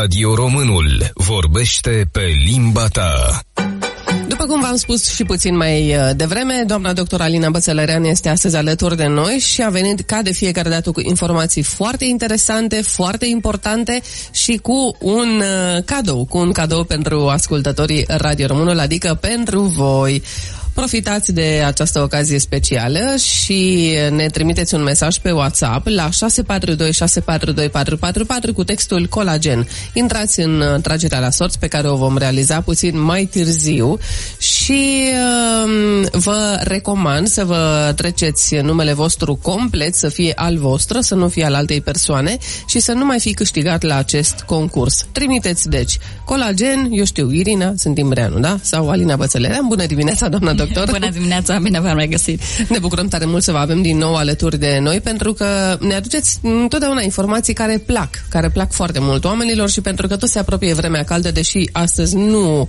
Radio Românul vorbește pe limba ta. După cum v-am spus și puțin mai uh, devreme, doamna doctor Alina Bățălărean este astăzi alături de noi și a venit ca de fiecare dată cu informații foarte interesante, foarte importante și cu un uh, cadou, cu un cadou pentru ascultătorii Radio Românul, adică pentru voi. Profitați de această ocazie specială și ne trimiteți un mesaj pe WhatsApp la 642 cu textul colagen. Intrați în uh, tragerea la sorți pe care o vom realiza puțin mai târziu și uh, vă recomand să vă treceți numele vostru complet, să fie al vostru, să nu fie al altei persoane și să nu mai fi câștigat la acest concurs. Trimiteți, deci, colagen, eu știu, Irina, sunt Imbreanu, da? Sau Alina Bățălerea. Bună dimineața, doamna doctor! Doctor. Bună dimineața, bine v-am regăsit. Ne bucurăm tare mult să vă avem din nou alături de noi, pentru că ne aduceți întotdeauna informații care plac, care plac foarte mult oamenilor și pentru că tot se apropie vremea caldă, deși astăzi nu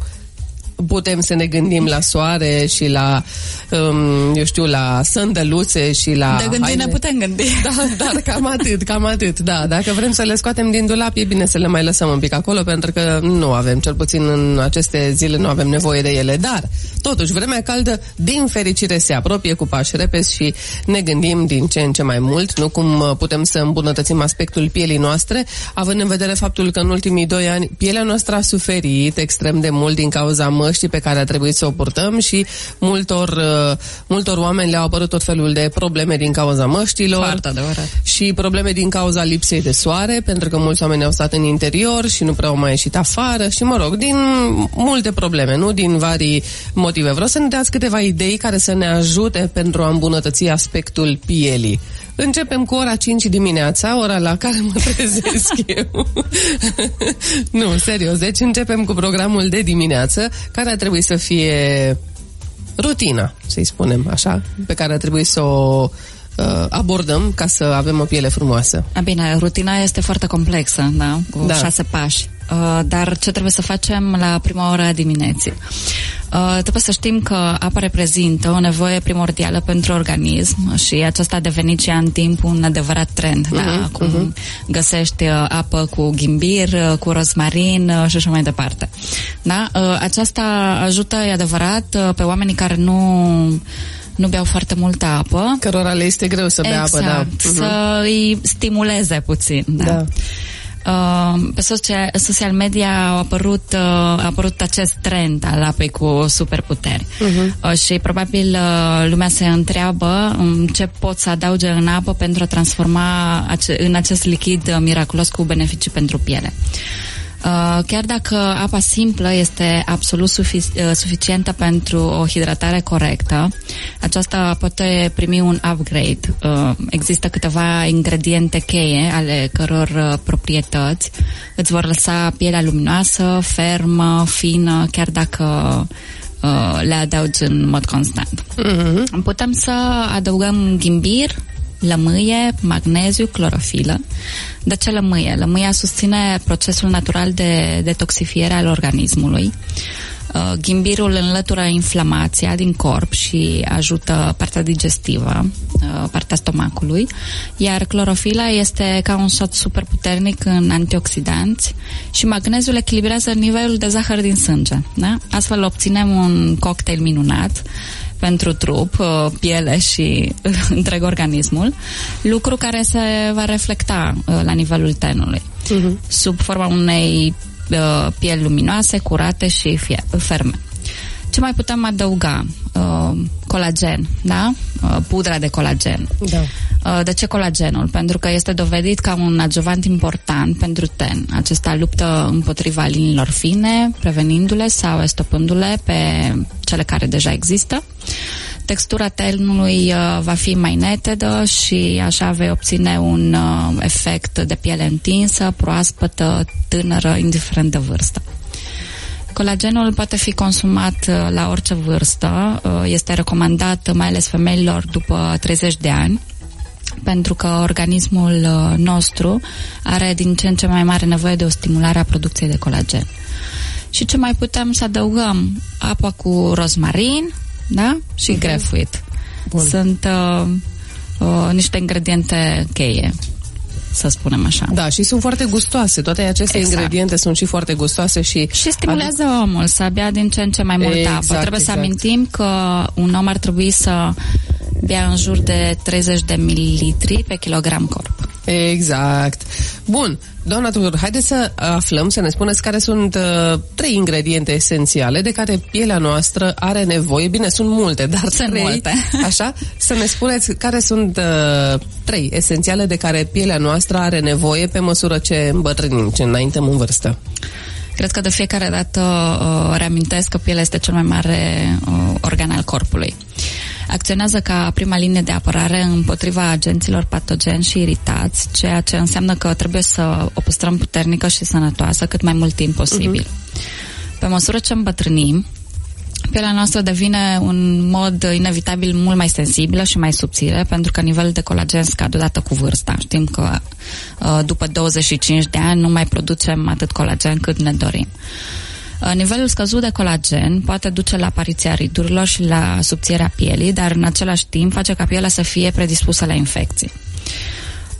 putem să ne gândim la soare și la, um, eu știu, la sândăluțe și la... De gândi ne putem gândi. Da, dar cam atât, cam atât, da. Dacă vrem să le scoatem din dulap, e bine să le mai lăsăm un pic acolo, pentru că nu avem, cel puțin în aceste zile, nu avem nevoie de ele. Dar, totuși, vremea caldă, din fericire, se apropie cu pași repezi și ne gândim din ce în ce mai mult, nu cum putem să îmbunătățim aspectul pielii noastre, având în vedere faptul că în ultimii doi ani pielea noastră a suferit extrem de mult din cauza mă măștii pe care a trebuit să o purtăm și multor, uh, multor oameni le-au apărut tot felul de probleme din cauza măștilor. Foarte adevărat. Și probleme din cauza lipsei de soare, pentru că mulți oameni au stat în interior și nu prea au mai ieșit afară și, mă rog, din multe probleme, nu din vari motive. Vreau să ne dați câteva idei care să ne ajute pentru a îmbunătăți aspectul pielii. Începem cu ora 5 dimineața, ora la care mă trezesc eu. nu, serios. Deci începem cu programul de dimineață, care ar trebui să fie rutina, să-i spunem așa, pe care ar trebui să o uh, abordăm ca să avem o piele frumoasă. A, bine, rutina este foarte complexă, da? Cu da. șase pași. Uh, dar ce trebuie să facem la prima oră a dimineții? Uh, trebuie să știm că apa reprezintă o nevoie primordială pentru organism și aceasta a devenit și în timp un adevărat trend. Uh-huh, da? Mhm, Acum uh-huh. găsești uh, apă cu ghimbir, uh, cu rozmarin uh, și așa mai departe. Da? Uh, aceasta ajută, e adevărat, uh, pe oamenii care nu nu beau foarte multă apă. Cărora le este greu să bea exact, apă, da. Uh-huh. să îi stimuleze puțin. Da. da. Uh, pe social, social media a apărut, uh, a apărut acest trend al apei cu superputeri. Uh-huh. Uh, și probabil uh, lumea se întreabă um, ce pot să adauge în apă pentru a transforma ace- în acest lichid uh, miraculos cu beneficii pentru piele. Uh, Uh, chiar dacă apa simplă este absolut sufic- uh, suficientă pentru o hidratare corectă, aceasta poate primi un upgrade. Uh, există câteva ingrediente cheie ale căror uh, proprietăți îți vor lăsa pielea luminoasă, fermă, fină, chiar dacă uh, le adaugi în mod constant. Mm-hmm. Putem să adăugăm ghimbir, lămâie, magneziu, clorofilă. De ce lămâie? Lămâia susține procesul natural de detoxifiere al organismului. Uh, ghimbirul înlătură inflamația din corp și ajută partea digestivă, uh, partea stomacului, iar clorofila este ca un soț super puternic în antioxidanți și magneziul echilibrează nivelul de zahăr din sânge. Da? Astfel obținem un cocktail minunat pentru trup, uh, piele și întreg organismul, lucru care se va reflecta uh, la nivelul tenului, uh-huh. sub forma unei uh, pieli luminoase, curate și fie, ferme. Ce mai putem adăuga? Uh, colagen, da? Uh, pudra de colagen. Da. Uh, de ce colagenul? Pentru că este dovedit ca un adjuvant important pentru ten. Acesta luptă împotriva liniilor fine, prevenindu-le sau estopându-le pe cele care deja există. Textura tenului uh, va fi mai netedă și așa vei obține un uh, efect de piele întinsă, proaspătă, tânără, indiferent de vârstă. Colagenul poate fi consumat uh, la orice vârstă, uh, este recomandat mai ales femeilor după 30 de ani, pentru că organismul uh, nostru are din ce în ce mai mare nevoie de o stimulare a producției de colagen. Și ce mai putem să adăugăm? Apa cu rozmarin, da? Și uh-huh. grefuit. Bun. Sunt uh, uh, niște ingrediente cheie. Să spunem așa. Da, și sunt foarte gustoase. Toate aceste exact. ingrediente sunt și foarte gustoase și... Și stimulează aduc... omul să bea din ce în ce mai multă exact, apă. Trebuie exact. să amintim că un om ar trebui să bea în jur de 30 de mililitri pe kilogram corp. Exact. Bun, doamna Tudor, haideți să aflăm, să ne spuneți care sunt uh, trei ingrediente esențiale de care pielea noastră are nevoie. Bine, sunt multe, dar sunt trei, multe. așa? Să ne spuneți care sunt uh, trei esențiale de care pielea noastră are nevoie pe măsură ce îmbătrânim, ce înaintăm în vârstă. Cred că de fiecare dată uh, reamintesc că pielea este cel mai mare uh, organ al corpului. Acționează ca prima linie de apărare împotriva agenților patogeni și iritați, ceea ce înseamnă că trebuie să o păstrăm puternică și sănătoasă cât mai mult timp posibil. Uh-huh. Pe măsură ce îmbătrânim, pielea noastră devine un mod inevitabil mult mai sensibilă și mai subțire, pentru că nivelul de colagen scade odată cu vârsta. Știm că uh, după 25 de ani nu mai producem atât colagen cât ne dorim. Uh, nivelul scăzut de colagen poate duce la apariția ridurilor și la subțierea pielii, dar în același timp face ca pielea să fie predispusă la infecții.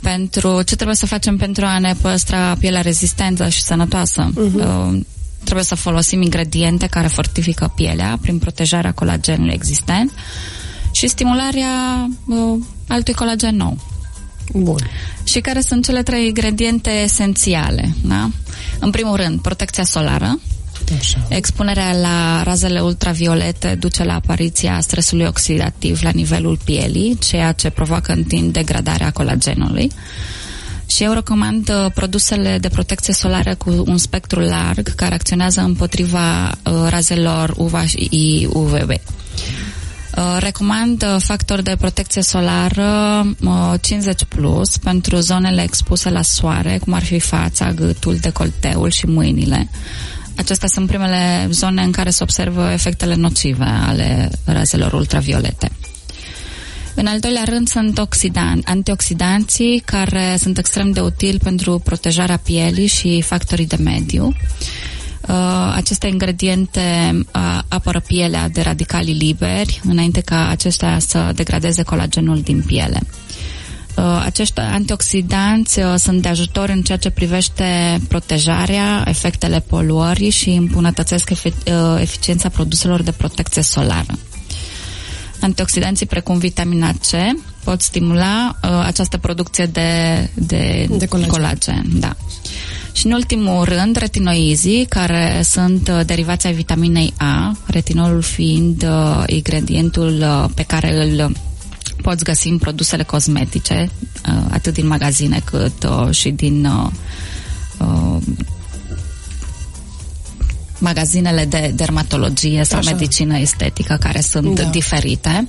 Pentru ce trebuie să facem pentru a ne păstra pielea rezistentă și sănătoasă? Uh-huh. Trebuie să folosim ingrediente care fortifică pielea prin protejarea colagenului existent și stimularea uh, altui colagen nou. Bun. Și care sunt cele trei ingrediente esențiale? Da? În primul rând, protecția solară, Așa. Expunerea la razele ultraviolete duce la apariția stresului oxidativ la nivelul pielii, ceea ce provoacă în timp degradarea colagenului. Și eu recomand uh, produsele de protecție solară cu un spectru larg care acționează împotriva uh, razelor UVA și UVB. Uh, recomand uh, factor de protecție solară uh, 50 plus pentru zonele expuse la soare, cum ar fi fața, gâtul, decolteul și mâinile. Acestea sunt primele zone în care se observă efectele nocive ale razelor ultraviolete. În al doilea rând sunt oxidan, antioxidanții care sunt extrem de utili pentru protejarea pielii și factorii de mediu. Uh, aceste ingrediente uh, apără pielea de radicali liberi înainte ca aceștia să degradeze colagenul din piele. Uh, acești antioxidanți uh, sunt de ajutor în ceea ce privește protejarea, efectele poluării și îmbunătățesc efic- uh, eficiența produselor de protecție solară. Antioxidanții precum vitamina C pot stimula uh, această producție de, de, de colagen. colagen. Da. Și în ultimul rând, retinoizii, care sunt uh, derivații ai vitaminei A, retinolul fiind uh, ingredientul uh, pe care îl poți găsi în produsele cosmetice, uh, atât din magazine cât uh, și din uh, magazinele de dermatologie sau Așa. medicină estetică care sunt da. diferite.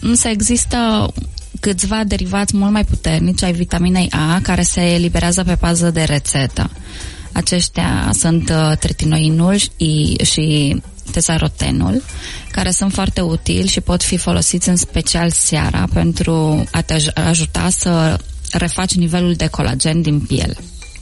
Însă există câțiva derivați mult mai puternici ai vitaminei A care se eliberează pe bază de rețetă. Aceștia sunt uh, tretinoinul și, și tezarotenul, care sunt foarte utili și pot fi folosiți în special seara pentru a te ajuta să refaci nivelul de colagen din piele.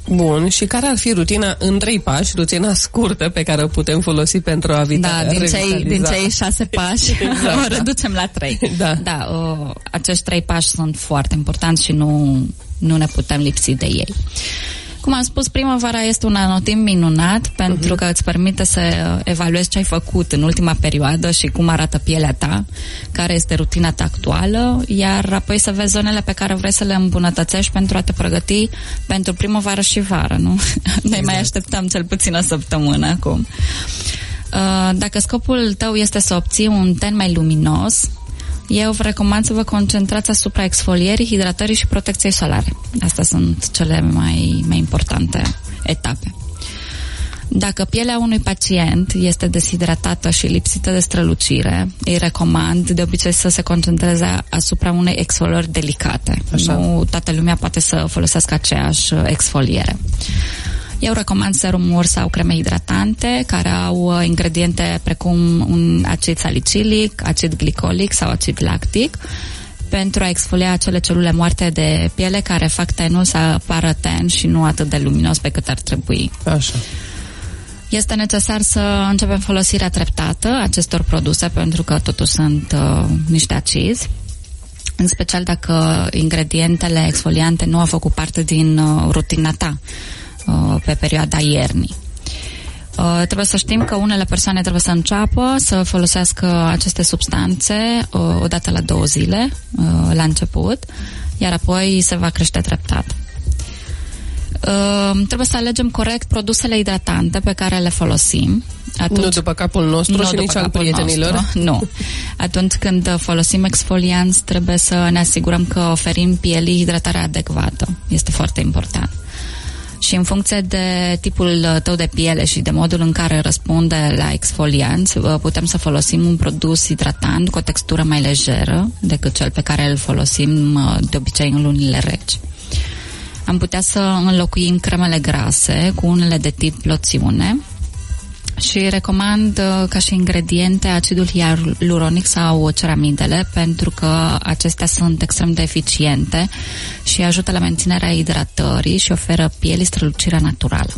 Bun, și care ar fi rutina în trei pași, rutina scurtă pe care o putem folosi pentru a vita, Da, din cei, din cei șase pași exact, o reducem la trei. Da, da o, acești trei pași sunt foarte importanți și nu, nu ne putem lipsi de ei. Cum am spus, primăvara este un anotimp minunat pentru uh-huh. că îți permite să evaluezi ce ai făcut în ultima perioadă și cum arată pielea ta, care este rutina ta actuală, iar apoi să vezi zonele pe care vrei să le îmbunătățești pentru a te pregăti pentru primăvară și vară, nu? Exact. Noi mai așteptăm cel puțin o săptămână acum. Uh, dacă scopul tău este să obții un ten mai luminos, eu vă recomand să vă concentrați asupra exfolierii, hidratării și protecției solare. Astea sunt cele mai, mai importante etape. Dacă pielea unui pacient este deshidratată și lipsită de strălucire, îi recomand de obicei să se concentreze asupra unei exfolieri delicate. Așa. Nu toată lumea poate să folosească aceeași exfoliere. Eu recomand serumuri sau creme hidratante care au uh, ingrediente precum un acid salicilic, acid glicolic sau acid lactic pentru a exfolia acele celule moarte de piele care fac tenul să apară ten și nu atât de luminos pe cât ar trebui. Așa. Este necesar să începem folosirea treptată acestor produse pentru că totuși sunt uh, niște acizi în special dacă ingredientele exfoliante nu au făcut parte din uh, rutina ta uh, pe perioada iernii. Uh, trebuie să știm că unele persoane trebuie să înceapă să folosească aceste substanțe uh, odată la două zile, uh, la început, iar apoi se va crește treptat. Uh, trebuie să alegem corect produsele hidratante pe care le folosim. Atunci, nu după capul nostru nu și nici al prietenilor. Nostru, nu. Atunci când folosim exfolianți, trebuie să ne asigurăm că oferim pielii hidratarea adecvată. Este foarte important și în funcție de tipul tău de piele și de modul în care răspunde la exfolianți, uh, putem să folosim un produs hidratant cu o textură mai lejeră decât cel pe care îl folosim uh, de obicei în lunile reci. Am putea să înlocuim cremele grase cu unele de tip loțiune și recomand uh, ca și ingrediente acidul hialuronic sau ceramidele pentru că acestea sunt extrem de eficiente și ajută la menținerea hidratării și oferă pielii strălucirea naturală.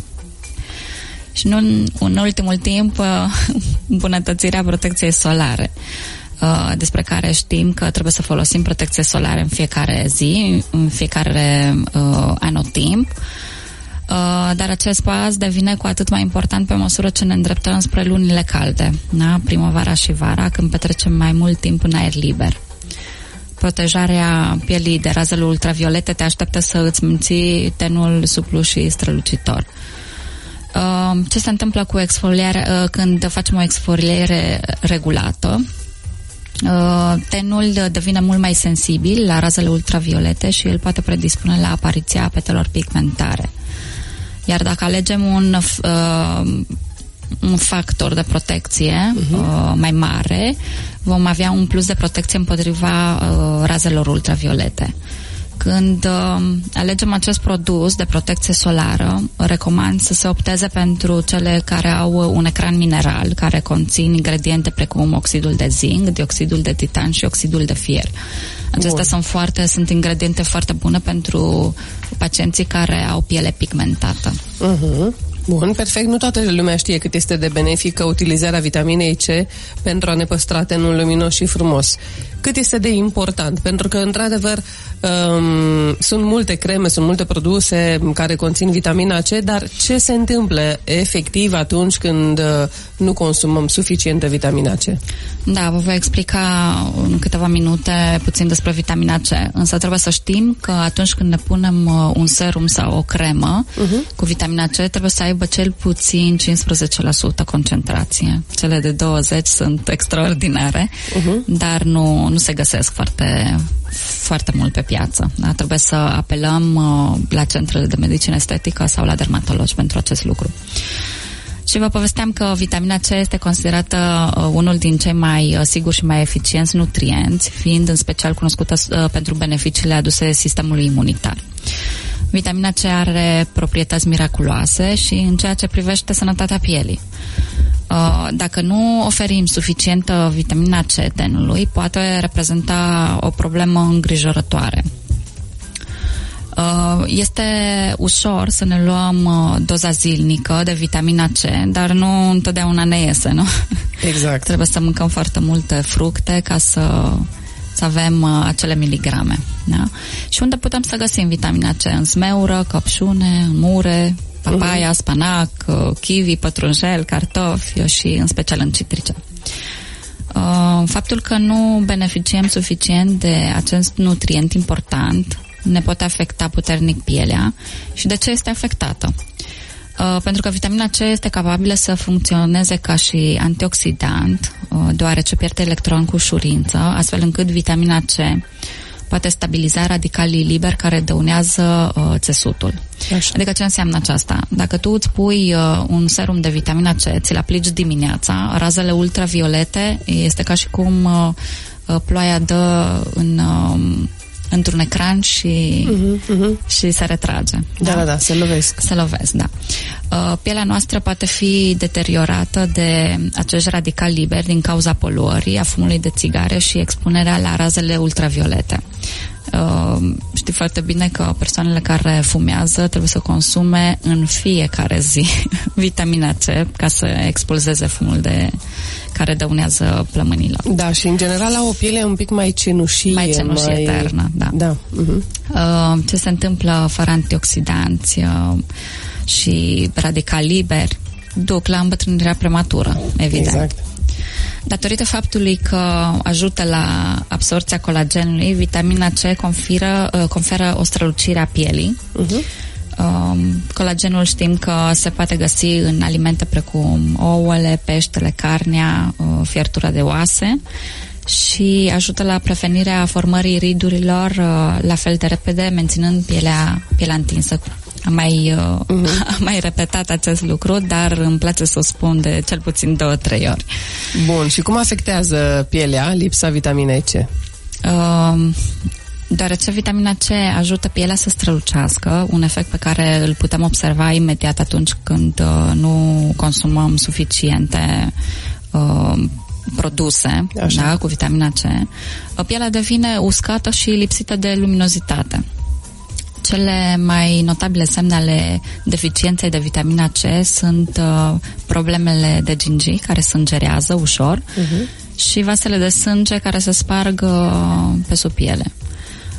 Și nu în ultimul timp uh, îmbunătățirea protecției solare uh, despre care știm că trebuie să folosim protecție solară în fiecare zi, în fiecare uh, anotimp. timp Uh, dar acest pas devine cu atât mai important pe măsură ce ne îndreptăm spre lunile calde, da? primăvara și vara, când petrecem mai mult timp în aer liber. Protejarea pielii de razele ultraviolete te așteaptă să îți menții tenul suplu și strălucitor. Uh, ce se întâmplă cu exfoliarea uh, când facem o exfoliere regulată? tenul devine mult mai sensibil la razele ultraviolete și el poate predispune la apariția petelor pigmentare. Iar dacă alegem un, uh, un factor de protecție uh-huh. uh, mai mare, vom avea un plus de protecție împotriva uh, razelor ultraviolete. Când uh, alegem acest produs de protecție solară, recomand să se opteze pentru cele care au un ecran mineral, care conțin ingrediente precum oxidul de zinc, dioxidul de titan și oxidul de fier. Acestea Bun. sunt foarte, sunt ingrediente foarte bune pentru pacienții care au piele pigmentată. Uh-huh. Bun, perfect. Nu toată lumea știe cât este de benefică utilizarea vitaminei C pentru a ne păstra tenul luminos și frumos. Cât este de important, pentru că, într-adevăr, um, sunt multe creme, sunt multe produse care conțin vitamina C, dar ce se întâmplă efectiv atunci când uh, nu consumăm suficientă vitamina C? Da, vă voi explica în câteva minute puțin despre vitamina C, însă trebuie să știm că atunci când ne punem uh, un serum sau o cremă uh-huh. cu vitamina C, trebuie să aibă cel puțin 15% concentrație. Cele de 20 sunt extraordinare, uh-huh. dar nu, nu se găsesc foarte, foarte mult pe piață. Da? Trebuie să apelăm uh, la centrele de medicină estetică sau la dermatologi pentru acest lucru. Și vă povesteam că vitamina C este considerată uh, unul din cei mai uh, siguri și mai eficienți nutrienți, fiind în special cunoscută uh, pentru beneficiile aduse sistemului imunitar. Vitamina C are proprietăți miraculoase și în ceea ce privește sănătatea pielii. Uh, dacă nu oferim suficientă vitamina C tenului, poate reprezenta o problemă îngrijorătoare. Uh, este ușor să ne luăm uh, doza zilnică de vitamina C, dar nu întotdeauna ne iese, nu? Exact. Trebuie să mâncăm foarte multe fructe ca să, să avem acele miligrame. Da? Și unde putem să găsim vitamina C? În smeură, căpșune, în mure, papaya, uh-huh. spanac, uh, kiwi, pătrunjel, cartofi și în special în citrice. Uh, faptul că nu beneficiem suficient de acest nutrient important ne poate afecta puternic pielea și de ce este afectată? Uh, pentru că vitamina C este capabilă să funcționeze ca și antioxidant, uh, deoarece pierde electron cu ușurință, astfel încât vitamina C poate stabiliza radicalii liberi care dăunează uh, țesutul. Așa. Adică ce înseamnă aceasta? Dacă tu îți pui uh, un serum de vitamina C, ți-l aplici dimineața, razele ultraviolete este ca și cum uh, uh, ploaia dă în... Uh, într-un ecran și, uh-huh, uh-huh. și se retrage. Da, da, da, da se lovesc. Se lovesc, da. Uh, pielea noastră poate fi deteriorată de acești radicali liberi din cauza poluării, a fumului de țigare și expunerea la razele ultraviolete. Uh, știi foarte bine că persoanele care fumează trebuie să consume în fiecare zi vitamina C ca să expulzeze fumul de care dăunează plămânilor. Da, și în general au o piele un pic mai cenușie. Mai cenușie mai... eternă, da. da. Uh-huh. Uh, ce se întâmplă fără antioxidanți uh, și radical liber duc la îmbătrânirea prematură, evident. Exact. Datorită faptului că ajută la absorția colagenului, vitamina C conferă, uh, conferă o strălucire a pielii. Uh-huh. Um, colagenul știm că se poate găsi în alimente precum ouăle, peștele, carnea, uh, fiertura de oase și ajută la prevenirea formării ridurilor uh, la fel de repede, menținând pielea, pielea întinsă am mai, uh, uh-huh. am mai repetat acest lucru, dar îmi place să o spun de cel puțin două, trei ori. Bun, și cum afectează pielea lipsa vitaminei C? Uh, deoarece vitamina C ajută pielea să strălucească, un efect pe care îl putem observa imediat atunci când uh, nu consumăm suficiente uh, produse da, cu vitamina C, uh, pielea devine uscată și lipsită de luminozitate. Cele mai notabile semne ale deficienței de vitamina C sunt uh, problemele de gingii care sângerează ușor uh-huh. și vasele de sânge care se sparg uh, pe sub piele.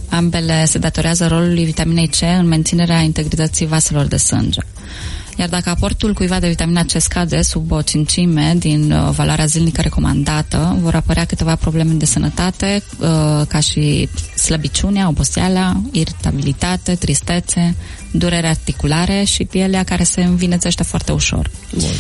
Ambele se datorează rolului vitaminei C în menținerea integrității vaselor de sânge. Iar dacă aportul cuiva de vitamina C scade sub o cincime din uh, valoarea zilnică recomandată, vor apărea câteva probleme de sănătate, uh, ca și slăbiciunea, oboseala, irritabilitate, tristețe, durere articulare și pielea care se învinețește foarte ușor. Bun.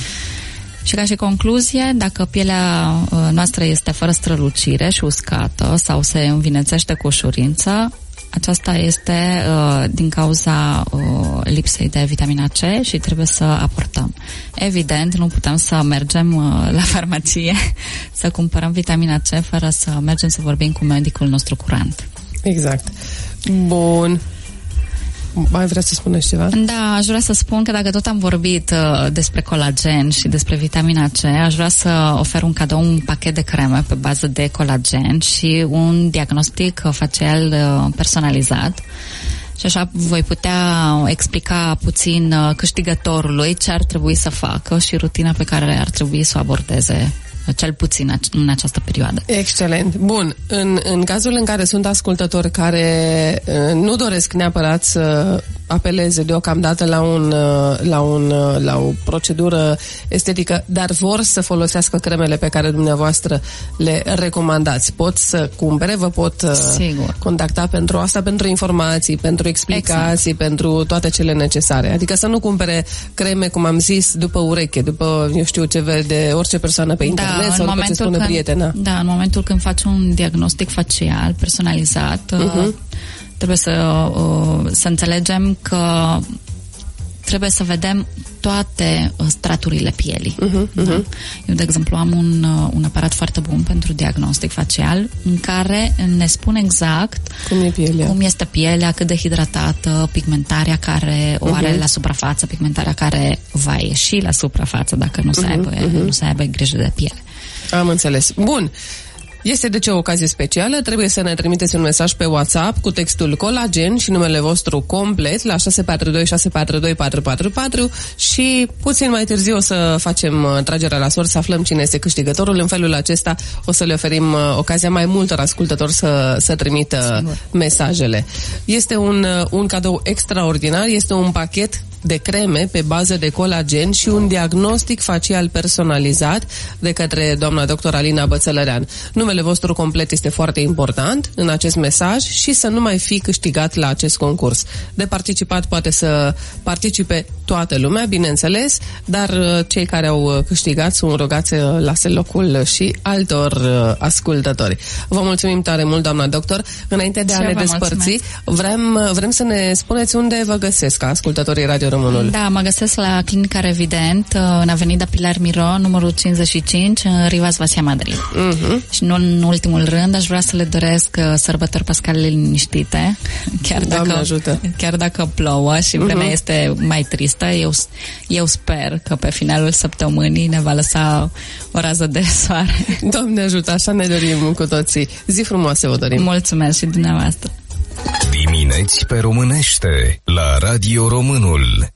Și ca și concluzie, dacă pielea uh, noastră este fără strălucire și uscată sau se învinețește cu ușurință, aceasta este uh, din cauza uh, lipsei de vitamina C și trebuie să aportăm. Evident, nu putem să mergem uh, la farmacie să cumpărăm vitamina C fără să mergem să vorbim cu medicul nostru curant. Exact. Bun. Mai vreți să spuneți ceva? Da, aș vrea să spun că dacă tot am vorbit uh, despre colagen și despre vitamina C, aș vrea să ofer un cadou un pachet de creme pe bază de colagen și un diagnostic facial uh, personalizat. Și așa voi putea explica puțin uh, câștigătorului ce ar trebui să facă și rutina pe care ar trebui să o abordeze cel puțin în această perioadă. Excelent. Bun. În, în cazul în care sunt ascultători care uh, nu doresc neapărat să apeleze deocamdată la, un, uh, la, un, uh, la o procedură estetică, dar vor să folosească cremele pe care dumneavoastră le recomandați. Pot să cumpere, vă pot Sigur. contacta pentru asta, pentru informații, pentru explicații, exact. pentru toate cele necesare. Adică să nu cumpere creme, cum am zis, după ureche, după, eu știu, ce vede orice persoană pe da, internet da, sau după ce spune când, prietena. Da, în momentul când faci un diagnostic facial personalizat, uh-huh. Trebuie să, uh, să înțelegem că trebuie să vedem toate uh, straturile pielii. Uh-huh, uh-huh. Da? Eu, de exemplu, am un, uh, un aparat foarte bun pentru diagnostic facial în care ne spune exact cum, e pielea. cum este pielea, cât de hidratată, pigmentarea care o are uh-huh. la suprafață, pigmentarea care va ieși la suprafață dacă nu se, uh-huh, aibă, uh-huh. nu se aibă grijă de piele. Am înțeles. Bun. Este de ce o ocazie specială, trebuie să ne trimiteți un mesaj pe WhatsApp cu textul colagen și numele vostru complet la 642 642 444 și puțin mai târziu o să facem uh, tragerea la sort, să aflăm cine este câștigătorul. În felul acesta o să le oferim uh, ocazia mai multor ascultători să, să trimită Sigur. mesajele. Este un, uh, un cadou extraordinar, este un pachet de creme pe bază de colagen și un diagnostic facial personalizat de către doamna doctor Alina Bățălărean. Numele vostru complet este foarte important în acest mesaj și să nu mai fi câștigat la acest concurs. De participat poate să participe toată lumea, bineînțeles, dar uh, cei care au uh, câștigat sunt rugați să lase locul și altor uh, ascultători. Vă mulțumim tare mult, doamna doctor. Înainte de a ne despărți, vrem, vrem să ne spuneți unde vă găsesc ascultătorii Radio Românul. Da, mă găsesc la Clinica Revident, uh, în Avenida Pilar Miro, numărul 55, în Rivas Vasia Madrid. Uh-huh. Și nu în ultimul rând, aș vrea să le doresc uh, sărbători pascale liniștite, chiar Doamne dacă, ajută. chiar dacă plouă și vremea uh-huh. este mai tristă. Eu, eu sper că pe finalul săptămânii ne va lăsa o rază de soare. Doamne ajută, așa ne dorim cu toții. Zi frumoasă vă dorim. Mulțumesc și dumneavoastră. Dimineți pe românește la Radio Românul.